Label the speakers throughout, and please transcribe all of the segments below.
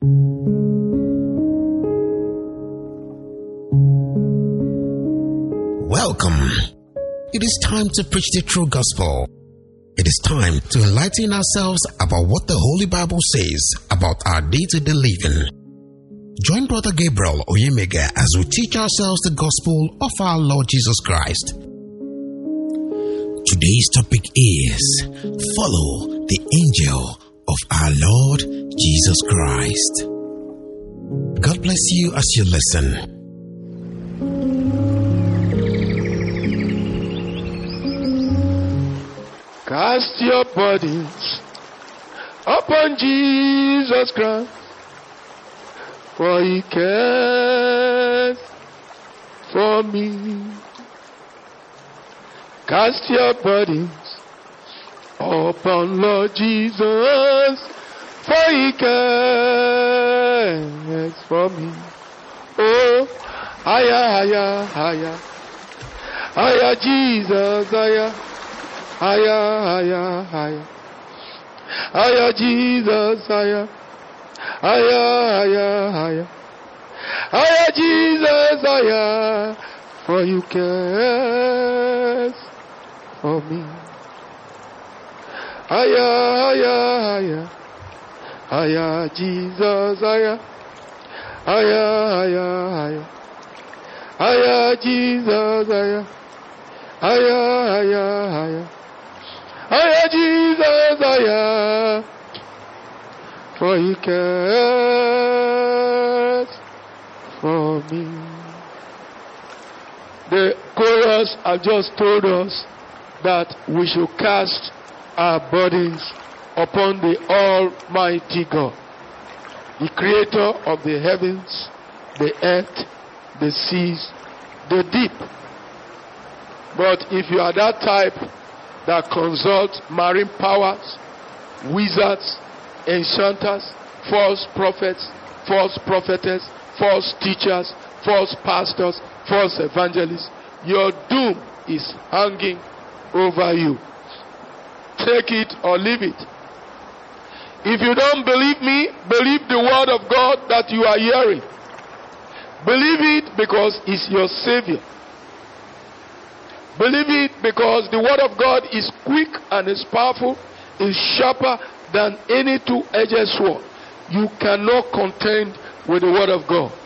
Speaker 1: Welcome. It is time to preach the true gospel. It is time to enlighten ourselves about what the Holy Bible says about our day to day living. Join Brother Gabriel Oyemega as we teach ourselves the gospel of our Lord Jesus Christ. Today's topic is Follow the angel of our Lord Jesus Christ. God bless you as you listen.
Speaker 2: Cast your burdens upon Jesus Christ, for he cares for me. Cast your burdens upon Lord Jesus, for he cares for me. Oh, higher, higher, higher, higher, Jesus, higher. Higher, higher, higher. Higher, Jesus, higher. Higher, higher, higher. Higher, Jesus, higher. For you cares for me. Higher, higher, higher. Higher, Jesus, higher. Higher, higher, higher. Higher, Jesus, higher. Higher, higher, higher. Higher, Jesus, higher. For he cares for me. The chorus have just told us that we should cast our burdens upon the Almighty God, the creator of the heavens, the earth, the seas, the deep. But if you are that type that consults marine powers, wizards, enchanters, false prophets, false prophetess, false teachers, false pastors, false evangelists, your doom is hanging over you. Take it or leave it. If you don't believe me, believe the word of God that you are hearing. Believe it because it's your savior. Believe it because the word of God is quick and is powerful, is sharper than any two-edged sword. You cannot contend with the word of God.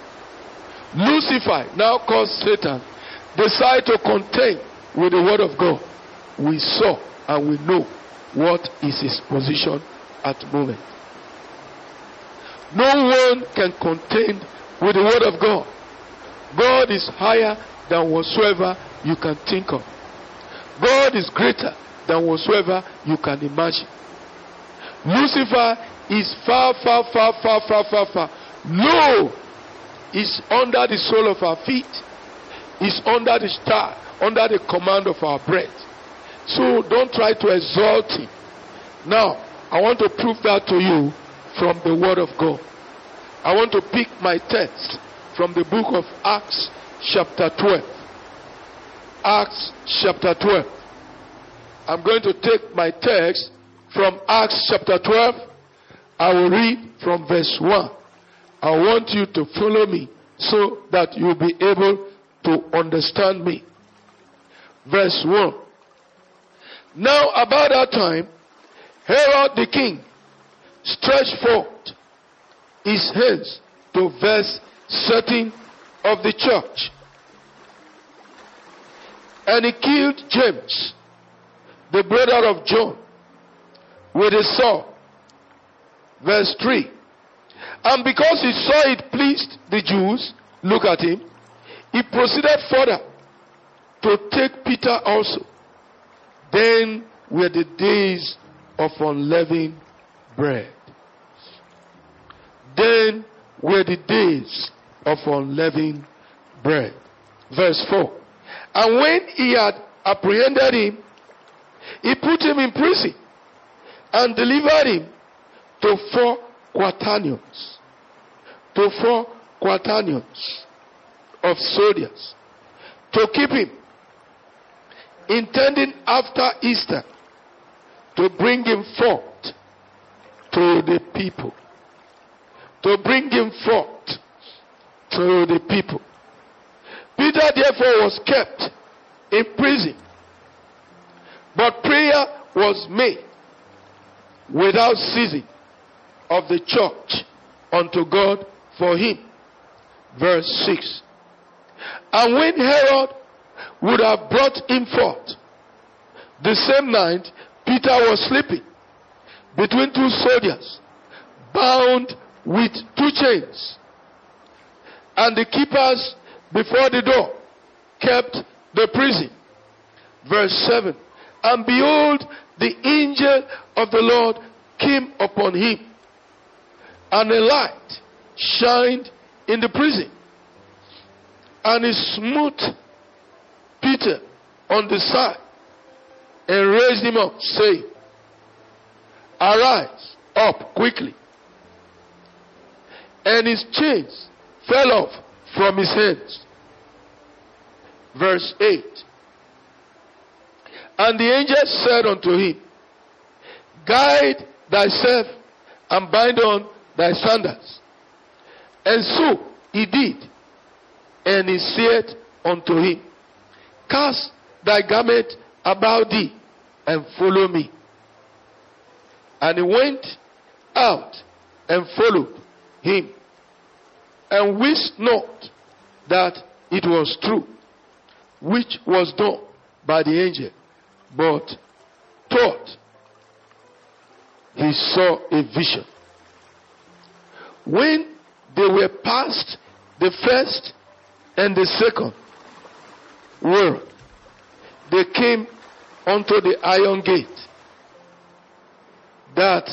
Speaker 2: Lucifer, now called Satan, decided to contend with the word of God. We saw and we know what is his position at the moment. No one can contend with the word of God. God is higher than whatsoever you can think of. God is greater than whatsoever you can imagine. Lucifer is far, far, far, far, far, far, far. Low is under the sole of our feet, is under the star, under the command of our breath. So don't try to exalt him. Now, I want to prove that to you from the Word of God. I want to pick my text from the book of Acts, chapter 12. Acts chapter 12. I'm going to take my text from Acts chapter 12. I will read from verse 1. I want you to follow me so that you'll be able to understand me. Verse 1. Now, about that time, Herod the king stretched forth his hands to verse certain of the church. And he killed James, the brother of John, with a sword. Verse 3. And because he saw it pleased the Jews, look at him, he proceeded further to take Peter also. Then were the days of unleavened bread. Then were the days of unleavened bread. Verse 4. And when he had apprehended him, he put him in prison and delivered him to four quaternions. To four quaternions of soldiers to keep him, intending after Easter to bring him forth to the people. to bring him forth to the people. Peter therefore was kept in prison, but prayer was made without ceasing of the church unto God for him. Verse 6. And when Herod would have brought him forth, the same night Peter was sleeping between two soldiers, bound with two chains. And the keepers before the door kept the prison. Verse 7. And behold, the angel of the Lord came upon him, and a light shined in the prison. And he smote Peter on the side and raised him up, saying, Arise up quickly. And his chains fell off from his hands. Verse 8. And the angel said unto him, Guide thyself and bind on thy sandals. And so he did. And he said unto him, Cast thy garment about thee and follow me. And he went out and followed him and wist not that it was true, which was done by the angel, but thought he saw a vision. When they were past the first and the second world, they came unto the iron gate that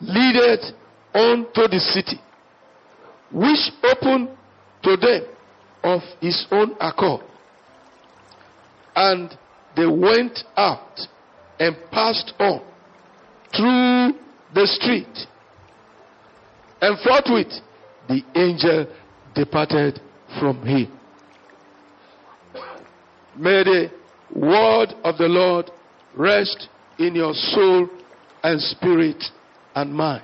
Speaker 2: leadeth unto the city, which opened to them of his own accord. And they went out and passed on through the street. And forthwith the angel departed from him. May the word of the Lord rest in your soul and spirit and mind.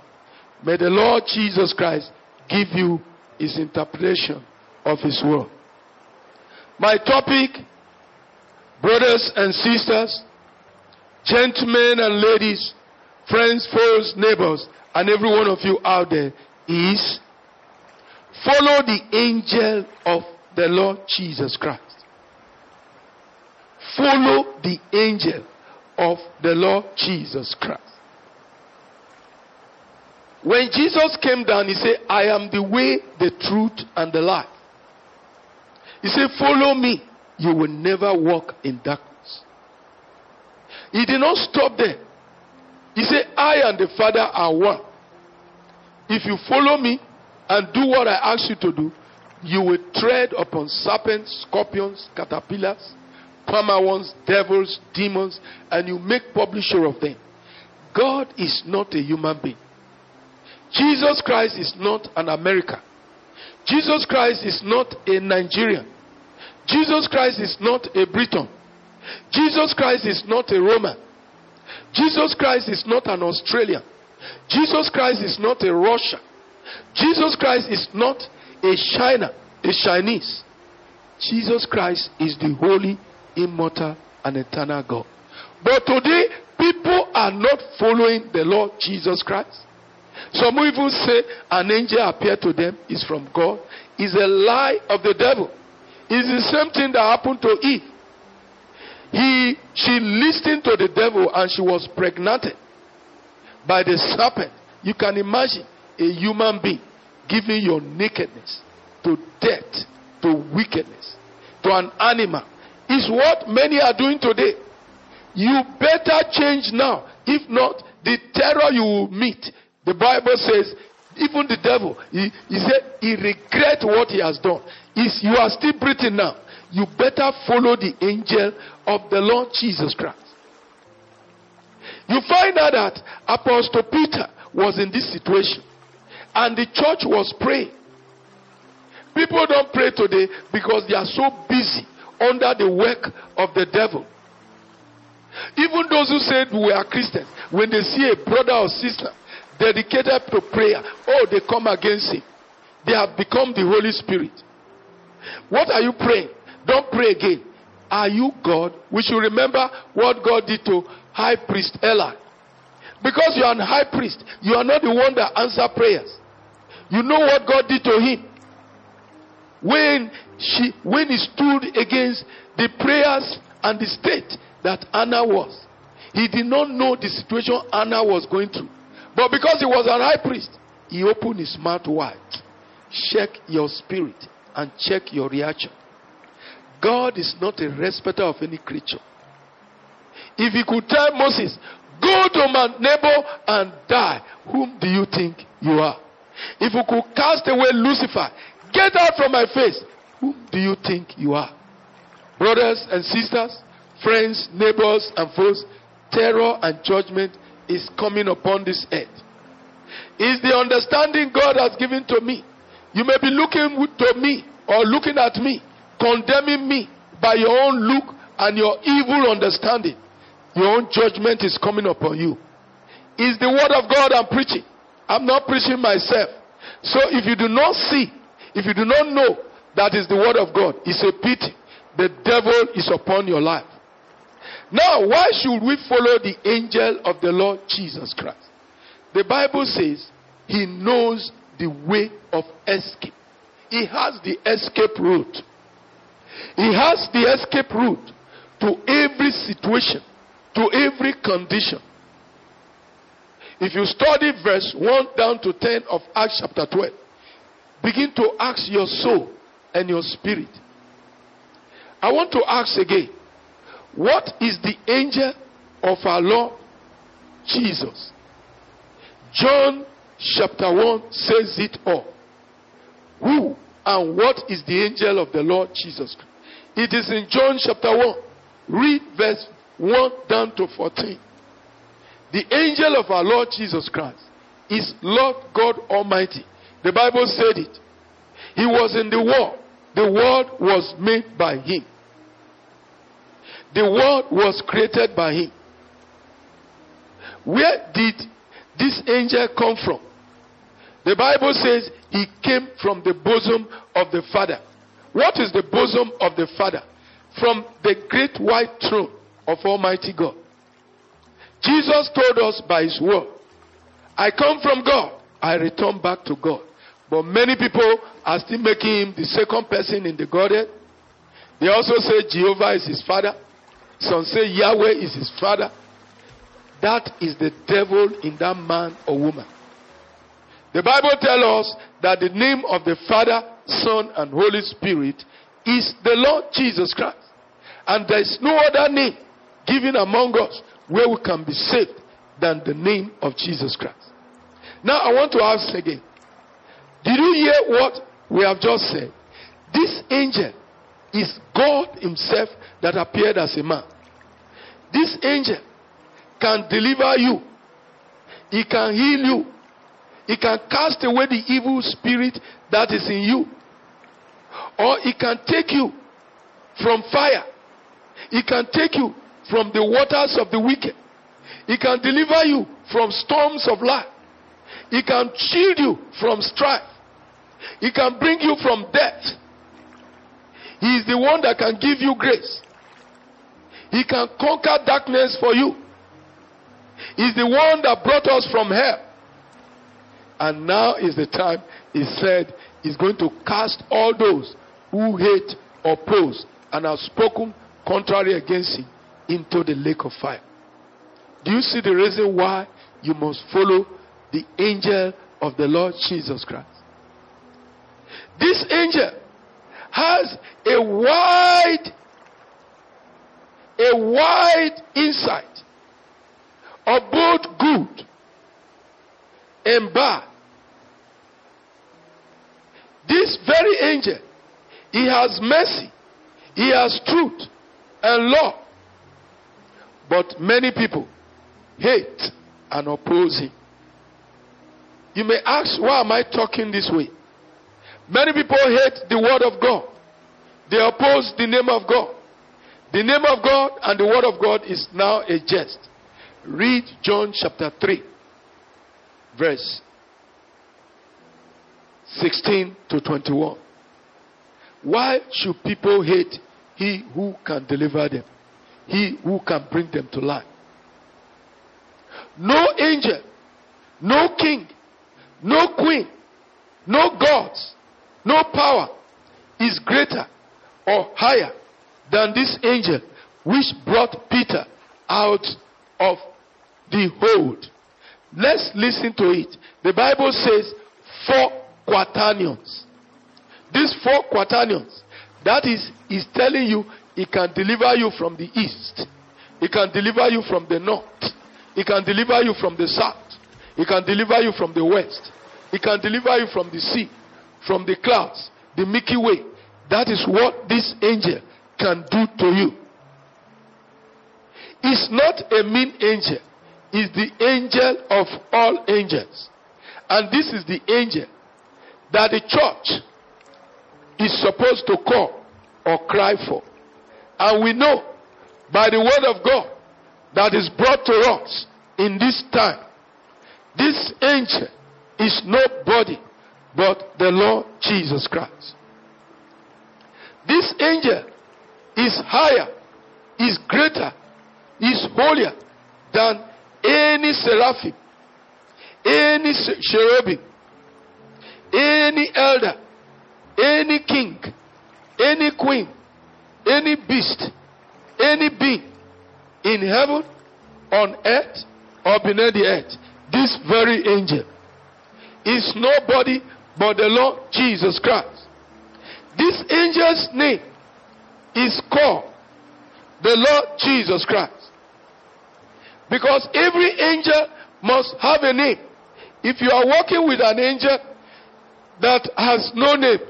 Speaker 2: May the Lord Jesus Christ give you his interpretation of his word. My topic, brothers and sisters, gentlemen and ladies, friends, foes, neighbors, and every one of you out there is follow the angel of the Lord Jesus Christ. Follow the angel of the Lord Jesus Christ. When Jesus came down, he said, I am the way, the truth, and the life. He said, Follow me. You will never walk in darkness. He did not stop there. He said, I and the Father are one. If you follow me and do what I ask you to do, you will tread upon serpents, scorpions, caterpillars, palmer ones, devils, demons, and you make publisher of them. God is not a human being. Jesus Christ is not an American. Jesus Christ is not a Nigerian. Jesus Christ is not a Briton. Jesus Christ is not a Roman. Jesus Christ is not an Australian. Jesus Christ is not a Russian. Jesus Christ is not a China, a Chinese. Jesus Christ is the holy, immortal, and eternal God. But today, people are not following the Lord Jesus Christ. Some even say an angel appeared to them is from God. Is a lie of the devil. It's the same thing that happened to Eve. He, she listened to the devil and she was pregnant by the serpent. You can imagine a human being giving your nakedness to death, to wickedness, to an animal. Is what many are doing today. You better change now. If not, the terror you will meet the Bible says, even the devil, he, he said he regret what he has done. Is you are still breathing now. You better follow the angel of the Lord Jesus Christ. You find out that Apostle Peter was in this situation and the church was praying. People don't pray today because they are so busy under the work of the devil. Even those who said we are Christians, when they see a brother or sister dedicated to prayer, oh, they come against him. They have become the Holy Spirit. What are you praying? Don't pray again. Are you God? We should remember what God did to High Priest Eli. Because you are a high priest, you are not the one that answer prayers. You know what God did to him. When she when he stood against the prayers and the state that Anna was. He did not know the situation Anna was going through. But because he was a high priest, he opened his mouth wide. Check your spirit and check your reaction. God is not a respecter of any creature. If he could tell Moses, Go to my neighbor and die, whom do you think you are? If you could cast away Lucifer, get out from my face, Who do you think you are? Brothers and sisters, friends, neighbors, and foes, terror and judgment is coming upon this earth. Is the understanding God has given to me. You may be looking to me or looking at me, condemning me by your own look and your evil understanding. Your own judgment is coming upon you. Is the word of God I'm preaching. I'm not preaching myself. So if you do not see, if you do not know that is the word of God, it's a pity. The devil is upon your life. Now, why should we follow the angel of the Lord Jesus Christ? The Bible says he knows the way of escape. He has the escape route. He has the escape route to every situation, to every condition. If you study verse 1 down to 10 of Acts chapter 12, begin to ask your soul and your spirit. I want to ask again what is the angel of our Lord Jesus? John chapter 1 says it all. Who and what is the angel of the Lord Jesus? Christ? It is in John chapter 1. Read verse 1 down to 14. The angel of our Lord Jesus Christ is Lord God Almighty. The Bible said it. He was in the world. The world was made by him. The world was created by him. Where did this angel come from? The Bible says he came from the bosom of the Father. What is the bosom of the Father? From the great white throne of Almighty God. Jesus told us by his word, I come from God, I return back to God. But many people are still making him the second person in the Godhead. They also say Jehovah is his father. Some say Yahweh is his father. That is the devil in that man or woman. The Bible tells us that the name of the Father, Son, and Holy Spirit is the Lord Jesus Christ. And there is no other name given among us where we can be saved than the name of Jesus Christ. Now I want to ask again. Did you hear what we have just said? This angel is God Himself that appeared as a man. This angel can deliver you, He can heal you, He can cast away the evil spirit that is in you, or He can take you from fire, He can take you from the waters of the wicked, He can deliver you from storms of life, He can shield you from strife, He can bring you from death. He is the one that can give you grace. He can conquer darkness for you. He's the one that brought us from hell. And now is the time, he said, he's going to cast all those who hate, oppose, and have spoken contrary against him into the lake of fire. Do you see the reason why you must follow the angel of the Lord Jesus Christ? This angel has a wide, a wide insight of both good and bad. This very angel, he has mercy, he has truth and law. But many people hate and oppose him. You may ask, why am I talking this way? Many people hate the word of God. They oppose the name of God. The name of God and the word of God is now a jest. Read John chapter 3, verse 16 to 21. Why should people hate he who can deliver them? He who can bring them to life. No angel, no king, no queen, no gods, no power is greater or higher than this angel which brought Peter out of the hold. Let's listen to it. The Bible says four quaternions. These four quaternions, that is, is telling you it can deliver you from the east, it can deliver you from the north, it can deliver you from the south, it can deliver you from the west, it can deliver you from the sea, from the clouds, the Milky Way. That is what this angel can do to you. It's not a mean angel, it's the angel of all angels. And this is the angel that the church is supposed to call or cry for. And we know by the word of God that is brought to us in this time, this angel is nobody but the Lord Jesus Christ. This angel is higher, is greater, is holier than any seraphim, any cherubim, any elder, any king, any queen, any beast, any being in heaven, on earth, or beneath the earth, this very angel is nobody but the Lord Jesus Christ. This angel's name is called the Lord Jesus Christ. Because every angel must have a name. If you are working with an angel that has no name,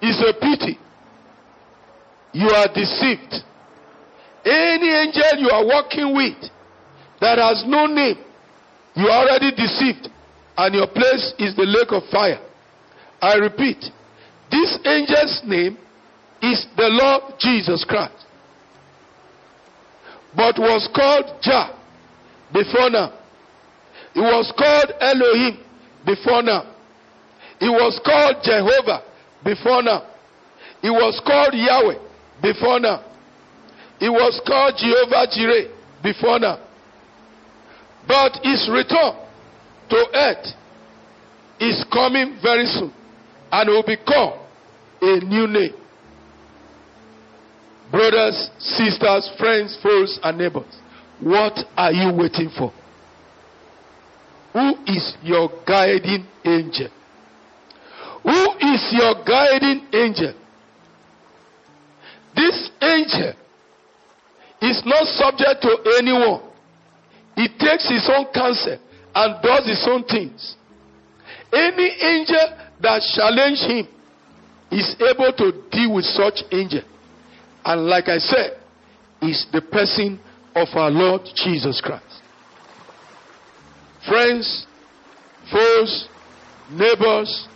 Speaker 2: it's a pity. You are deceived. Any angel you are working with that has no name, you are already deceived. And your place is the lake of fire. I repeat, this angel's name is the Lord Jesus Christ. But was called Jah before now. It was called Elohim before now. It was called Jehovah before now. It was called Yahweh before now. It was called Jehovah Jireh before now. But his return to earth is coming very soon and will be called a new name. Brothers, sisters, friends, foes, and neighbors, what are you waiting for? Who is your guiding angel? Who is your guiding angel? This angel is not subject to anyone. He takes his own counsel and does his own things. Any angel that challenge him is able to deal with such angel. And like I said, is the person of our Lord Jesus Christ. Friends, foes, neighbors,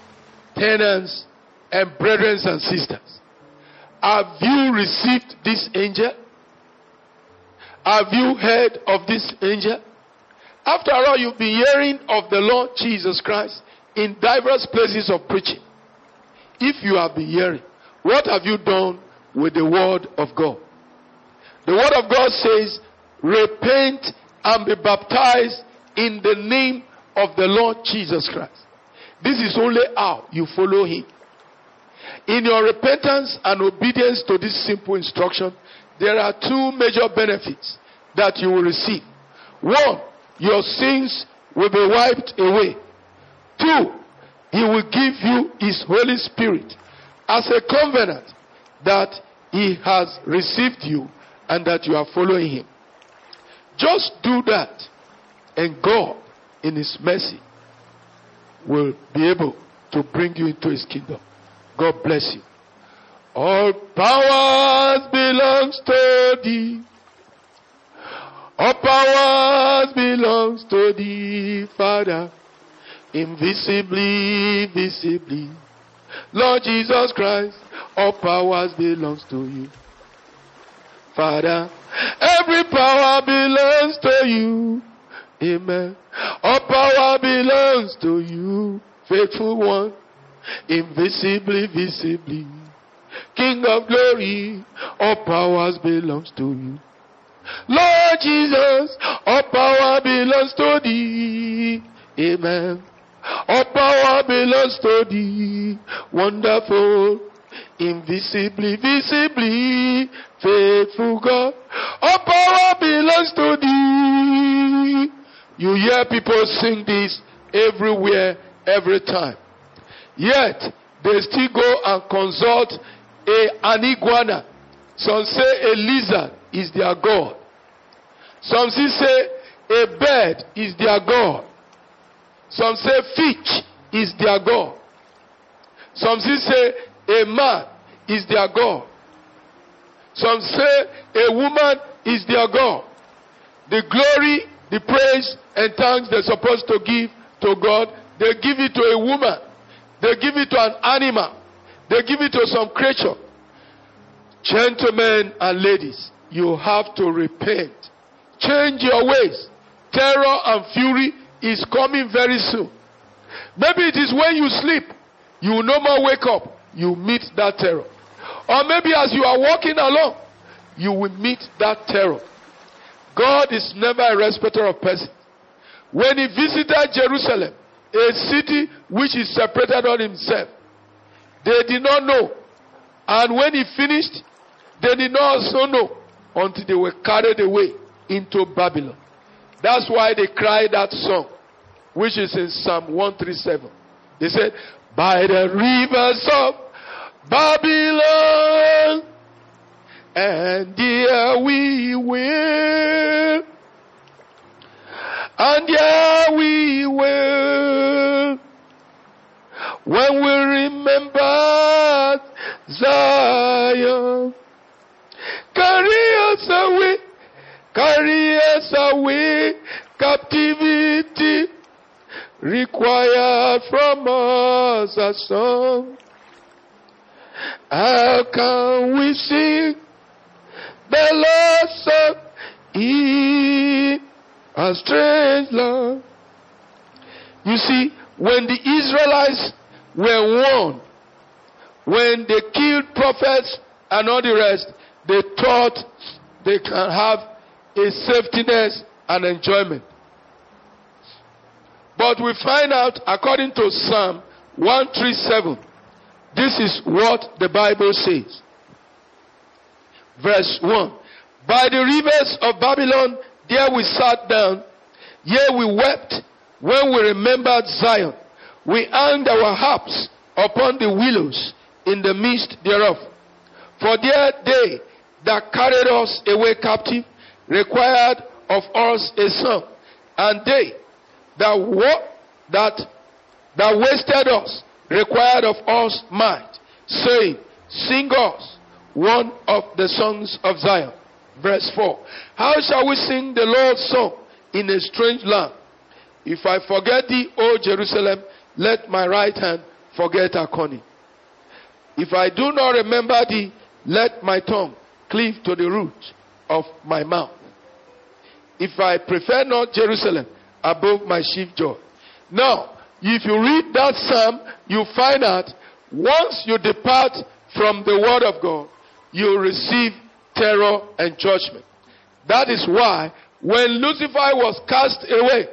Speaker 2: tenants, and brethren and sisters, have you received this angel? Have you heard of this angel? After all, you've been hearing of the Lord Jesus Christ in diverse places of preaching. If you have been hearing, what have you done with the word of God? The word of God says, repent and be baptized in the name of the Lord Jesus Christ. This is only how you follow him. In your repentance and obedience to this simple instruction, there are two major benefits that you will receive. One, your sins will be wiped away. Two, He will give you His Holy Spirit as a covenant that He has received you and that you are following Him. Just do that, and God, in His mercy, will be able to bring you into His kingdom. God bless you. All powers belongs to thee. All powers belongs to thee, Father invisibly, visibly. Lord Jesus Christ, all powers belongs to you. Father, every power belongs to you. Amen. All power belongs to you, faithful one, invisibly, visibly. King of glory, all powers belongs to you. Lord Jesus, all power belongs to thee. Amen. All power belongs to thee. Wonderful, invisibly, visibly, faithful God. All power belongs to thee. You hear people sing this everywhere, every time. Yet, they still go and consult a, an iguana. Some say a lizard is their God. Some say a bird is their God. Some say fish is their God. Some say a man is their God. Some say a woman is their God. The glory, the praise, and thanks they're supposed to give to God, they give it to a woman. They give it to an animal. They give it to some creature. Gentlemen and ladies, you have to repent. Change your ways. Terror and fury is coming very soon. Maybe it is when you sleep, you will no more wake up, you meet that terror. Or maybe as you are walking along, you will meet that terror. God is never a respecter of persons. When he visited Jerusalem, a city which is separated on himself, they did not know. And when he finished, they did not also know until they were carried away into Babylon. That's why they cried that song, which is in Psalm 137. They said, By the rivers of Babylon, and there we will, and there we will, when we remember Zion, carry us away, carry us away, captivity required from us a song. How can we sing the Lord's song in a strange land? You see, when the Israelites were warned, when they killed prophets and all the rest, they thought they can have a safetyness and enjoyment. But we find out, according to Psalm 137, this is what the Bible says. Verse 1. By the rivers of Babylon, there we sat down, yea, we wept when we remembered Zion. We hung our harps upon the willows in the midst thereof. For there they that carried us away captive required of us a song, and they that wa- that that wasted us required of us might, saying, Sing us one of the songs of Zion. Verse 4. How shall we sing the Lord's song in a strange land? If I forget thee, O Jerusalem, let my right hand forget her cunning. If I do not remember thee, let my tongue cleave to the root of my mouth. If I prefer not Jerusalem above my chief joy. Now, if you read that psalm, you find out once you depart from the word of God, you receive terror and judgment. That is why when Lucifer was cast away,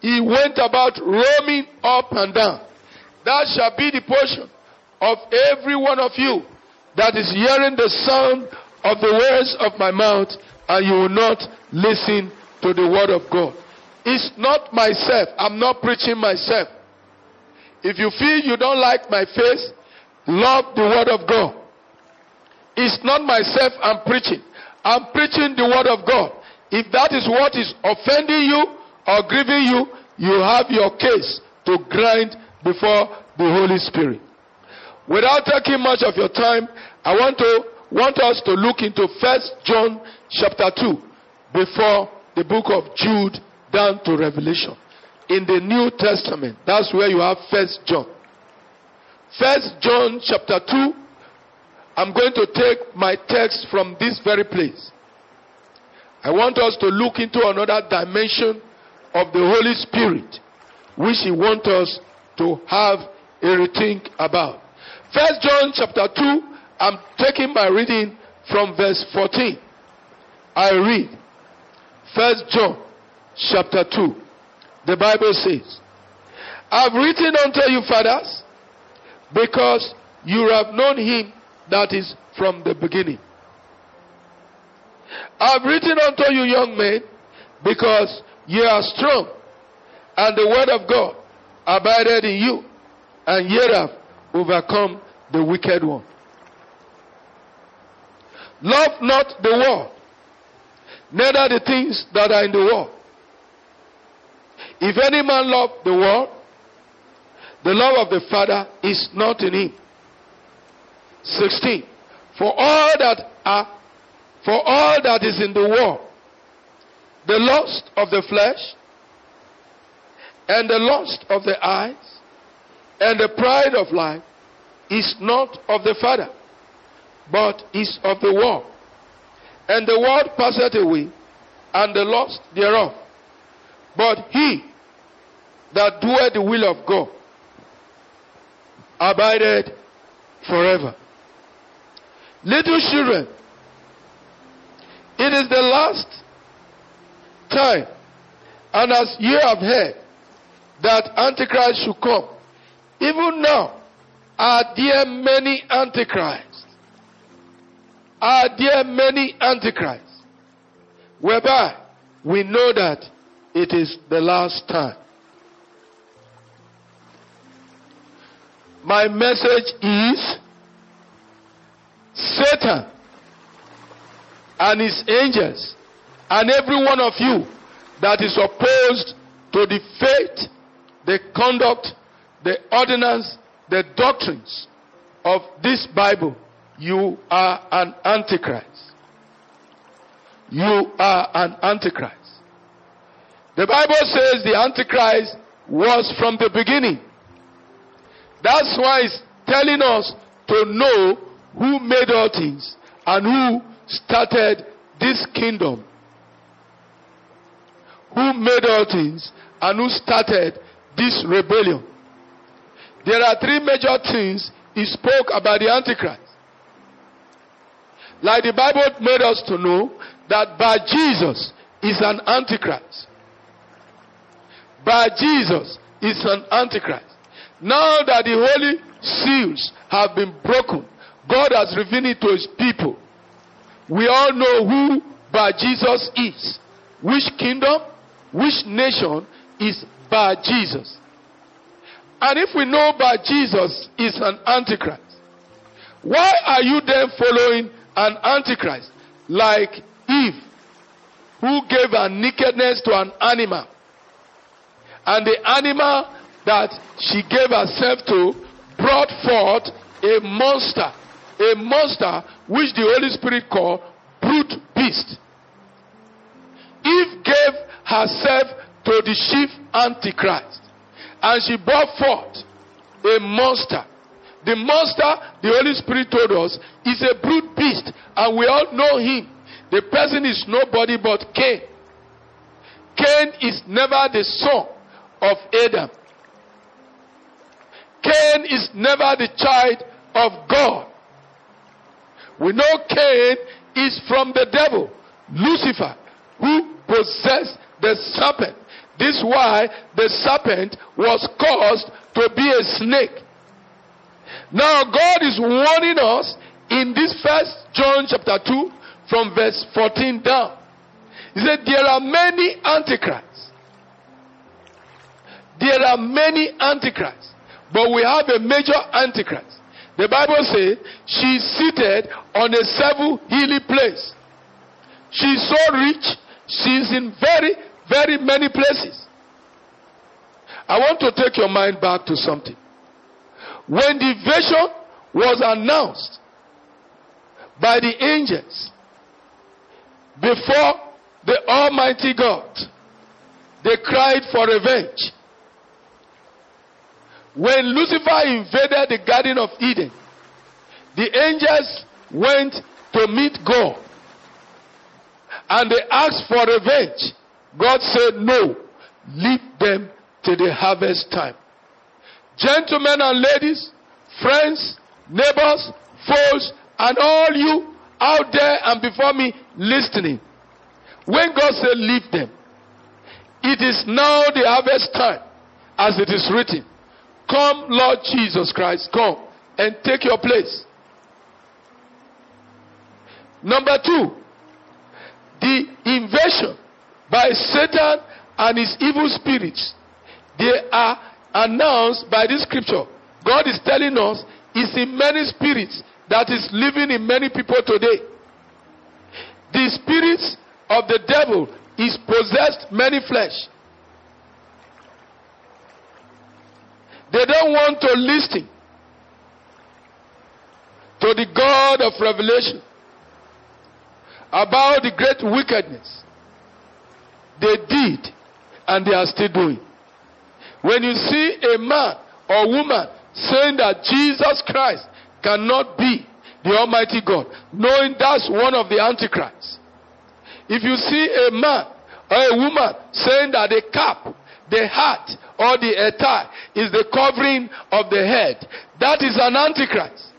Speaker 2: he went about roaming up and down. That shall be the portion of every one of you that is hearing the sound of the words of my mouth and you will not listen to the word of God. It's not myself. I'm not preaching myself. If you feel you don't like my face, love the word of God. It's not myself I'm preaching. I'm preaching the word of God. If that is what is offending you or grieving you, you have your case to grind before the Holy Spirit. Without taking much of your time, I want to want us to look into First John chapter 2 before the book of Jude down to Revelation. In the New Testament, that's where you have First John. First John chapter 2, I'm going to take my text from this very place. I want us to look into another dimension of the Holy Spirit, which He wants us to have a rethink about. First John chapter 2, I'm taking my reading from verse 14. I read. First John chapter 2. The Bible says, I've written unto you, fathers, because you have known him that is from the beginning. I've written unto you, young men, because ye are strong, and the word of God abided in you, and ye have overcome the wicked one. Love not the world, neither the things that are in the world. If any man love the world, the love of the Father is not in him. 16. For all that are, for all that is in the world, the lust of the flesh, and the lust of the eyes, and the pride of life is not of the Father, but is of the world. And the world passeth away, and the lust thereof. But he that doeth the will of God abideth forever. Little children, it is the last time, and as ye have heard, that Antichrist should come. Even now, are there many Antichrists? Are there many Antichrists? Whereby we know that it is the last time. My message is Satan and his angels and every one of you that is opposed to the faith, the conduct, the ordinance, the doctrines of this Bible, you are an antichrist. You are an antichrist. The Bible says the antichrist was from the beginning. That's why it's telling us to know who made all things and who started this kingdom. Who made all things and who started this rebellion. There are three major things he spoke about the Antichrist. Like the Bible made us to know that by Jesus is an Antichrist. By Jesus is an Antichrist. Now that the holy seals have been broken, God has revealed it to his people. We all know who by Jesus is. Which kingdom, which nation is by Jesus. And if we know by Jesus is an antichrist, why are you then following an antichrist like Eve, who gave her nakedness to an animal? And the animal that she gave herself to brought forth a monster, a monster which the Holy Spirit called brute beast. Eve gave herself to the chief antichrist and she brought forth a monster. The monster, the Holy Spirit told us, is a brute beast and we all know him. The person is nobody but Cain. Cain is never the son of Adam. Cain is never the child of God. We know Cain is from the devil, Lucifer, who possessed the serpent. This is why the serpent was caused to be a snake. Now God is warning us in this first John chapter 2 from verse 14 down. He said there are many antichrists. There are many antichrists. But we have a major antichrist. The Bible says she's seated on a seven hilly place. She's so rich, she's in very, very many places. I want to take your mind back to something. When the vision was announced by the angels before the Almighty God, they cried for revenge. When Lucifer invaded the Garden of Eden, the angels went to meet God and they asked for revenge. God said, No, leave them till the harvest time. Gentlemen and ladies, friends, neighbors, foes, and all you out there and before me listening. When God said leave them, it is now the harvest time, as it is written. Come, Lord Jesus Christ, come and take your place. Number two, the invasion by Satan and his evil spirits. They are announced by this scripture. God is telling us it's in many spirits that is living in many people today. The spirits of the devil is possessed many flesh. They don't want to listen to the God of revelation about the great wickedness they did and they are still doing. When you see a man or woman saying that Jesus Christ cannot be the Almighty God, knowing that's one of the antichrists. If you see a man or a woman saying that the cap, the hat, or the attire is the covering of the head, that is an antichrist.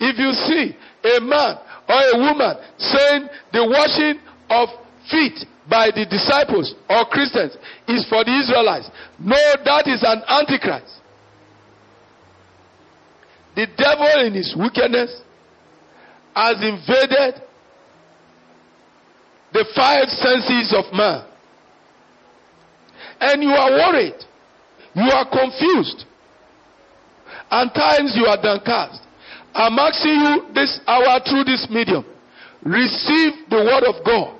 Speaker 2: If you see a man or a woman saying the washing of feet by the disciples or Christians is for the Israelites, no, that is an antichrist. The devil in his wickedness has invaded the five senses of man. And you are worried. You are confused. And times you are downcast. I'm asking you this hour through this medium. Receive the word of God.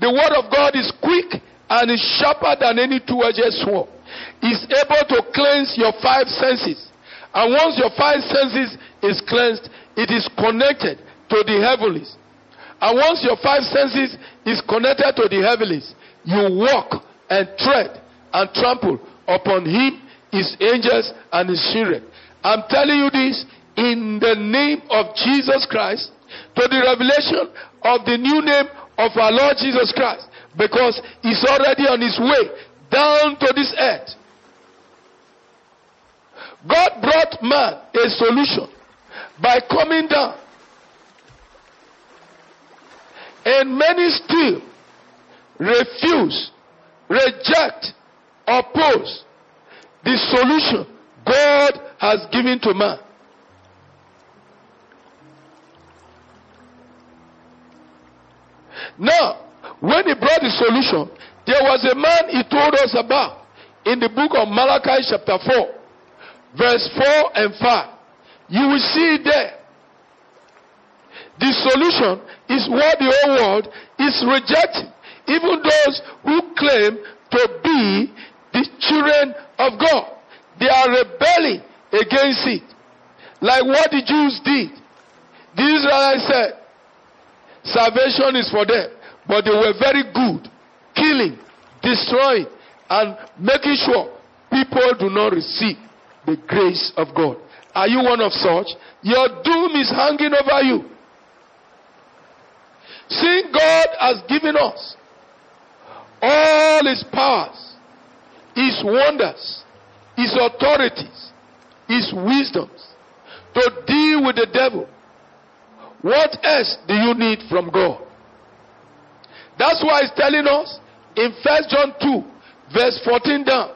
Speaker 2: The word of God is quick and is sharper than any two-edged sword. It's able to cleanse your five senses. And once your five senses is cleansed, it is connected to the heavens. And once your five senses is connected to the heavens, you walk and tread and trample upon him, his angels, and his children. I'm telling you this in the name of Jesus Christ to the revelation of the new name of our Lord Jesus Christ because he's already on his way down to this earth. God brought man a solution by coming down. And many still refuse, reject, oppose the solution God has given to man. Now, when he brought the solution, there was a man he told us about in the book of Malachi, chapter 4, verse 4 and 5. You will see there. The solution is what the whole world is rejecting. Even those who claim to be the children of God, they are rebelling against it. Like what the Jews did. The Israelites said, salvation is for them. But they were very good, killing, destroying, and making sure people do not receive the grace of God. Are you one of such? Your doom is hanging over you. Seeing God has given us all his powers, his wonders, his authorities, his wisdoms to deal with the devil. What else do you need from God? That's why he's telling us in First John 2, verse 14 down.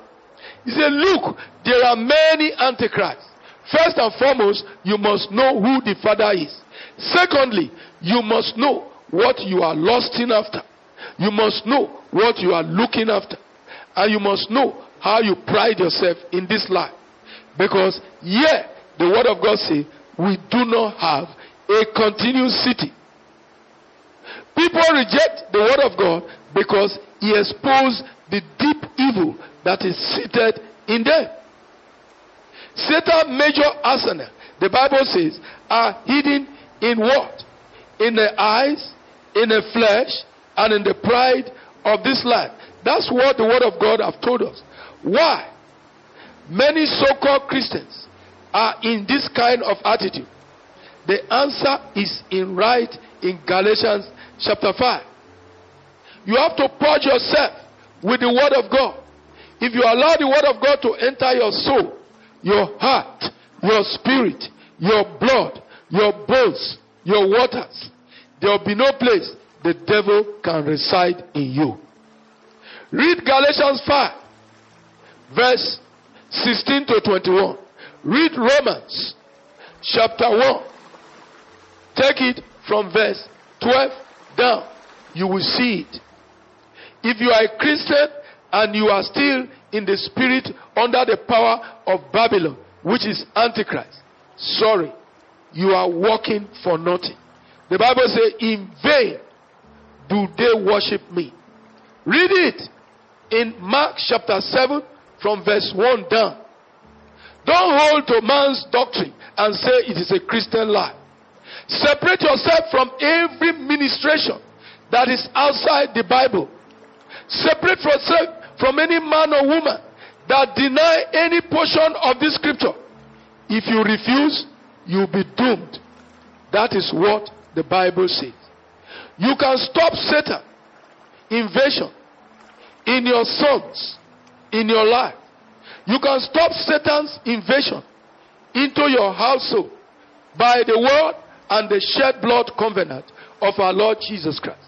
Speaker 2: He said, Look, there are many antichrists. First and foremost, you must know who the Father is. Secondly, you must know what you are lusting after. You must know what you are looking after. And you must know how you pride yourself in this life. Because, yeah, the Word of God says, we do not have a continuous city. People reject the word of God because he exposed the deep evil that is seated in them. Satan's major arsenal, the Bible says, are hidden in what? In the eyes, in the flesh, and in the pride of this life. That's what the word of God have told us. Why? Many so-called Christians are in this kind of attitude. The answer is in right in Galatians chapter 5. You have to purge yourself with the word of God. If you allow the word of God to enter your soul, your heart, your spirit, your blood, your bones, your waters, there will be no place the devil can reside in you. Read Galatians 5, verse 16 to 21. Read Romans chapter 1. Take it from verse 12 down. You will see it. If you are a Christian and you are still in the spirit under the power of Babylon, which is Antichrist, sorry, you are working for nothing. The Bible says, In vain do they worship me. Read it in Mark chapter 7 from verse 1 down. Don't hold to man's doctrine and say it is a Christian lie. Separate yourself from every ministration that is outside the Bible. Separate yourself from any man or woman that deny any portion of this scripture. If you refuse, you'll be doomed. That is what the Bible says. You can stop Satan invasion in your sons, in your life. You can stop Satan's invasion into your household by the word and the shed blood covenant of our Lord Jesus Christ.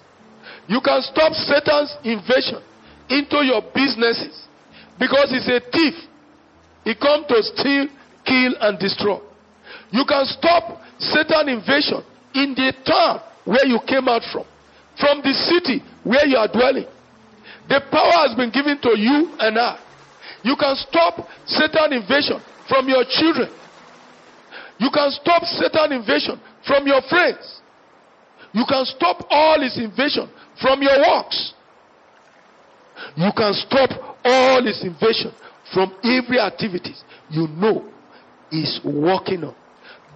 Speaker 2: You can stop Satan's invasion into your businesses because he's a thief. He comes to steal, kill, and destroy. You can stop Satan invasion in the town where you came out from, from the city where you are dwelling. The power has been given to you and I. You can stop Satan invasion from your children. You can stop Satan invasion from your friends. You can stop all his invasion from your works. You can stop all his invasion from every activities you know is working on.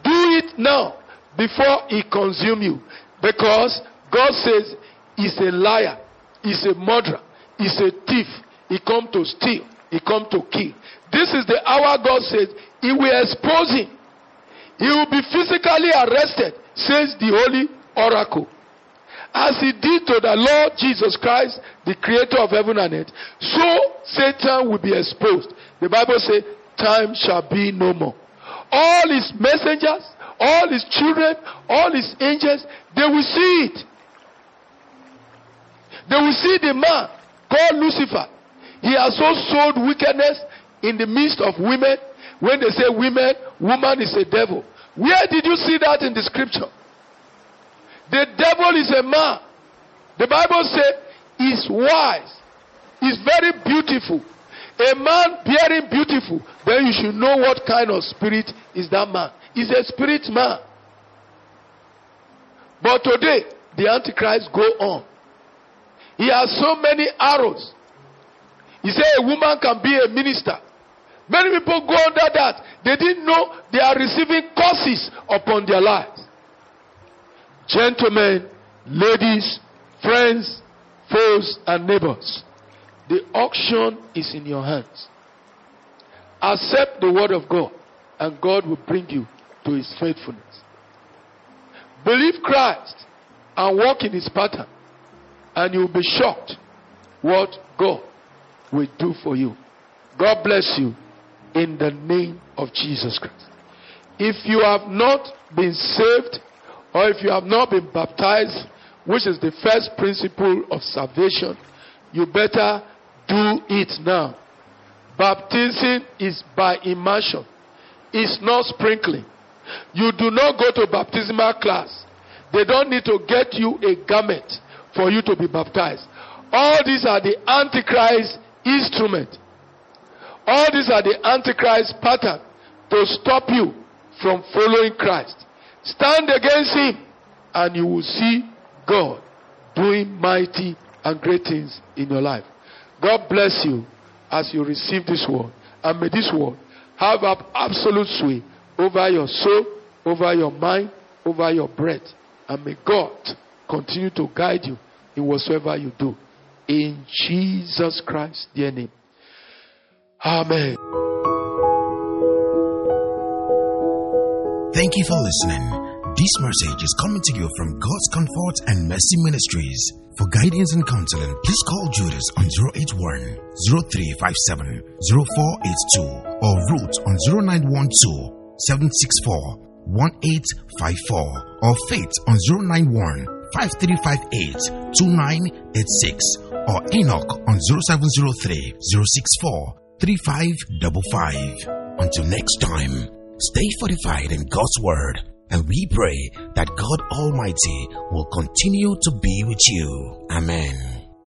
Speaker 2: Do it now before he consume you. Because God says he's a liar, he's a murderer, he's a thief. He come to steal, he come to kill. This is the hour God says he will expose him. He will be physically arrested, says the holy oracle. As he did to the Lord Jesus Christ, the creator of heaven and earth, so Satan will be exposed. The Bible says, time shall be no more. All his messengers, all his children, all his angels, they will see it. They will see the man called Lucifer. He has so sowed wickedness in the midst of women. When they say women, woman is a devil. Where did you see that in the scripture? The devil is a man. The Bible says he's wise. He's very beautiful. A man bearing beautiful, then you should know what kind of spirit is that man. He's a spirit man. But today, the Antichrist go on. He has so many arrows. He said a woman can be a minister. Many people go under that. They didn't know they are receiving curses upon their lives. Gentlemen, ladies, friends, foes, and neighbors, the auction is in your hands. Accept the word of God, and God will bring you to his faithfulness. Believe Christ and walk in his pattern, and you'll be shocked what God will do for you. God bless you in the name of Jesus Christ. If you have not been saved, or if you have not been baptized, which is the first principle of salvation, you better do it now. Baptism is by immersion, it's not sprinkling. You do not go to baptismal class. They don't need to get you a garment for you to be baptized. All these are the Antichrist instrument. All these are the Antichrist pattern to stop you from following Christ. Stand against him and you will see God doing mighty and great things in your life. God bless you as you receive this word. And may this word have absolute sway over your soul, over your mind, over your breath. And may God continue to guide you in whatsoever you do. In Jesus Christ's dear name. Amen.
Speaker 1: Thank you for listening. This message is coming to you from God's Comfort and Mercy Ministries. For guidance and counseling, please call Judas on 081 0357 0482 or Ruth on 0912 764 1854 or Faith on 091 5358 2986 or Enoch on 0703 064 3555. Until next time, stay fortified in God's Word and we pray that God Almighty will continue to be with you. Amen.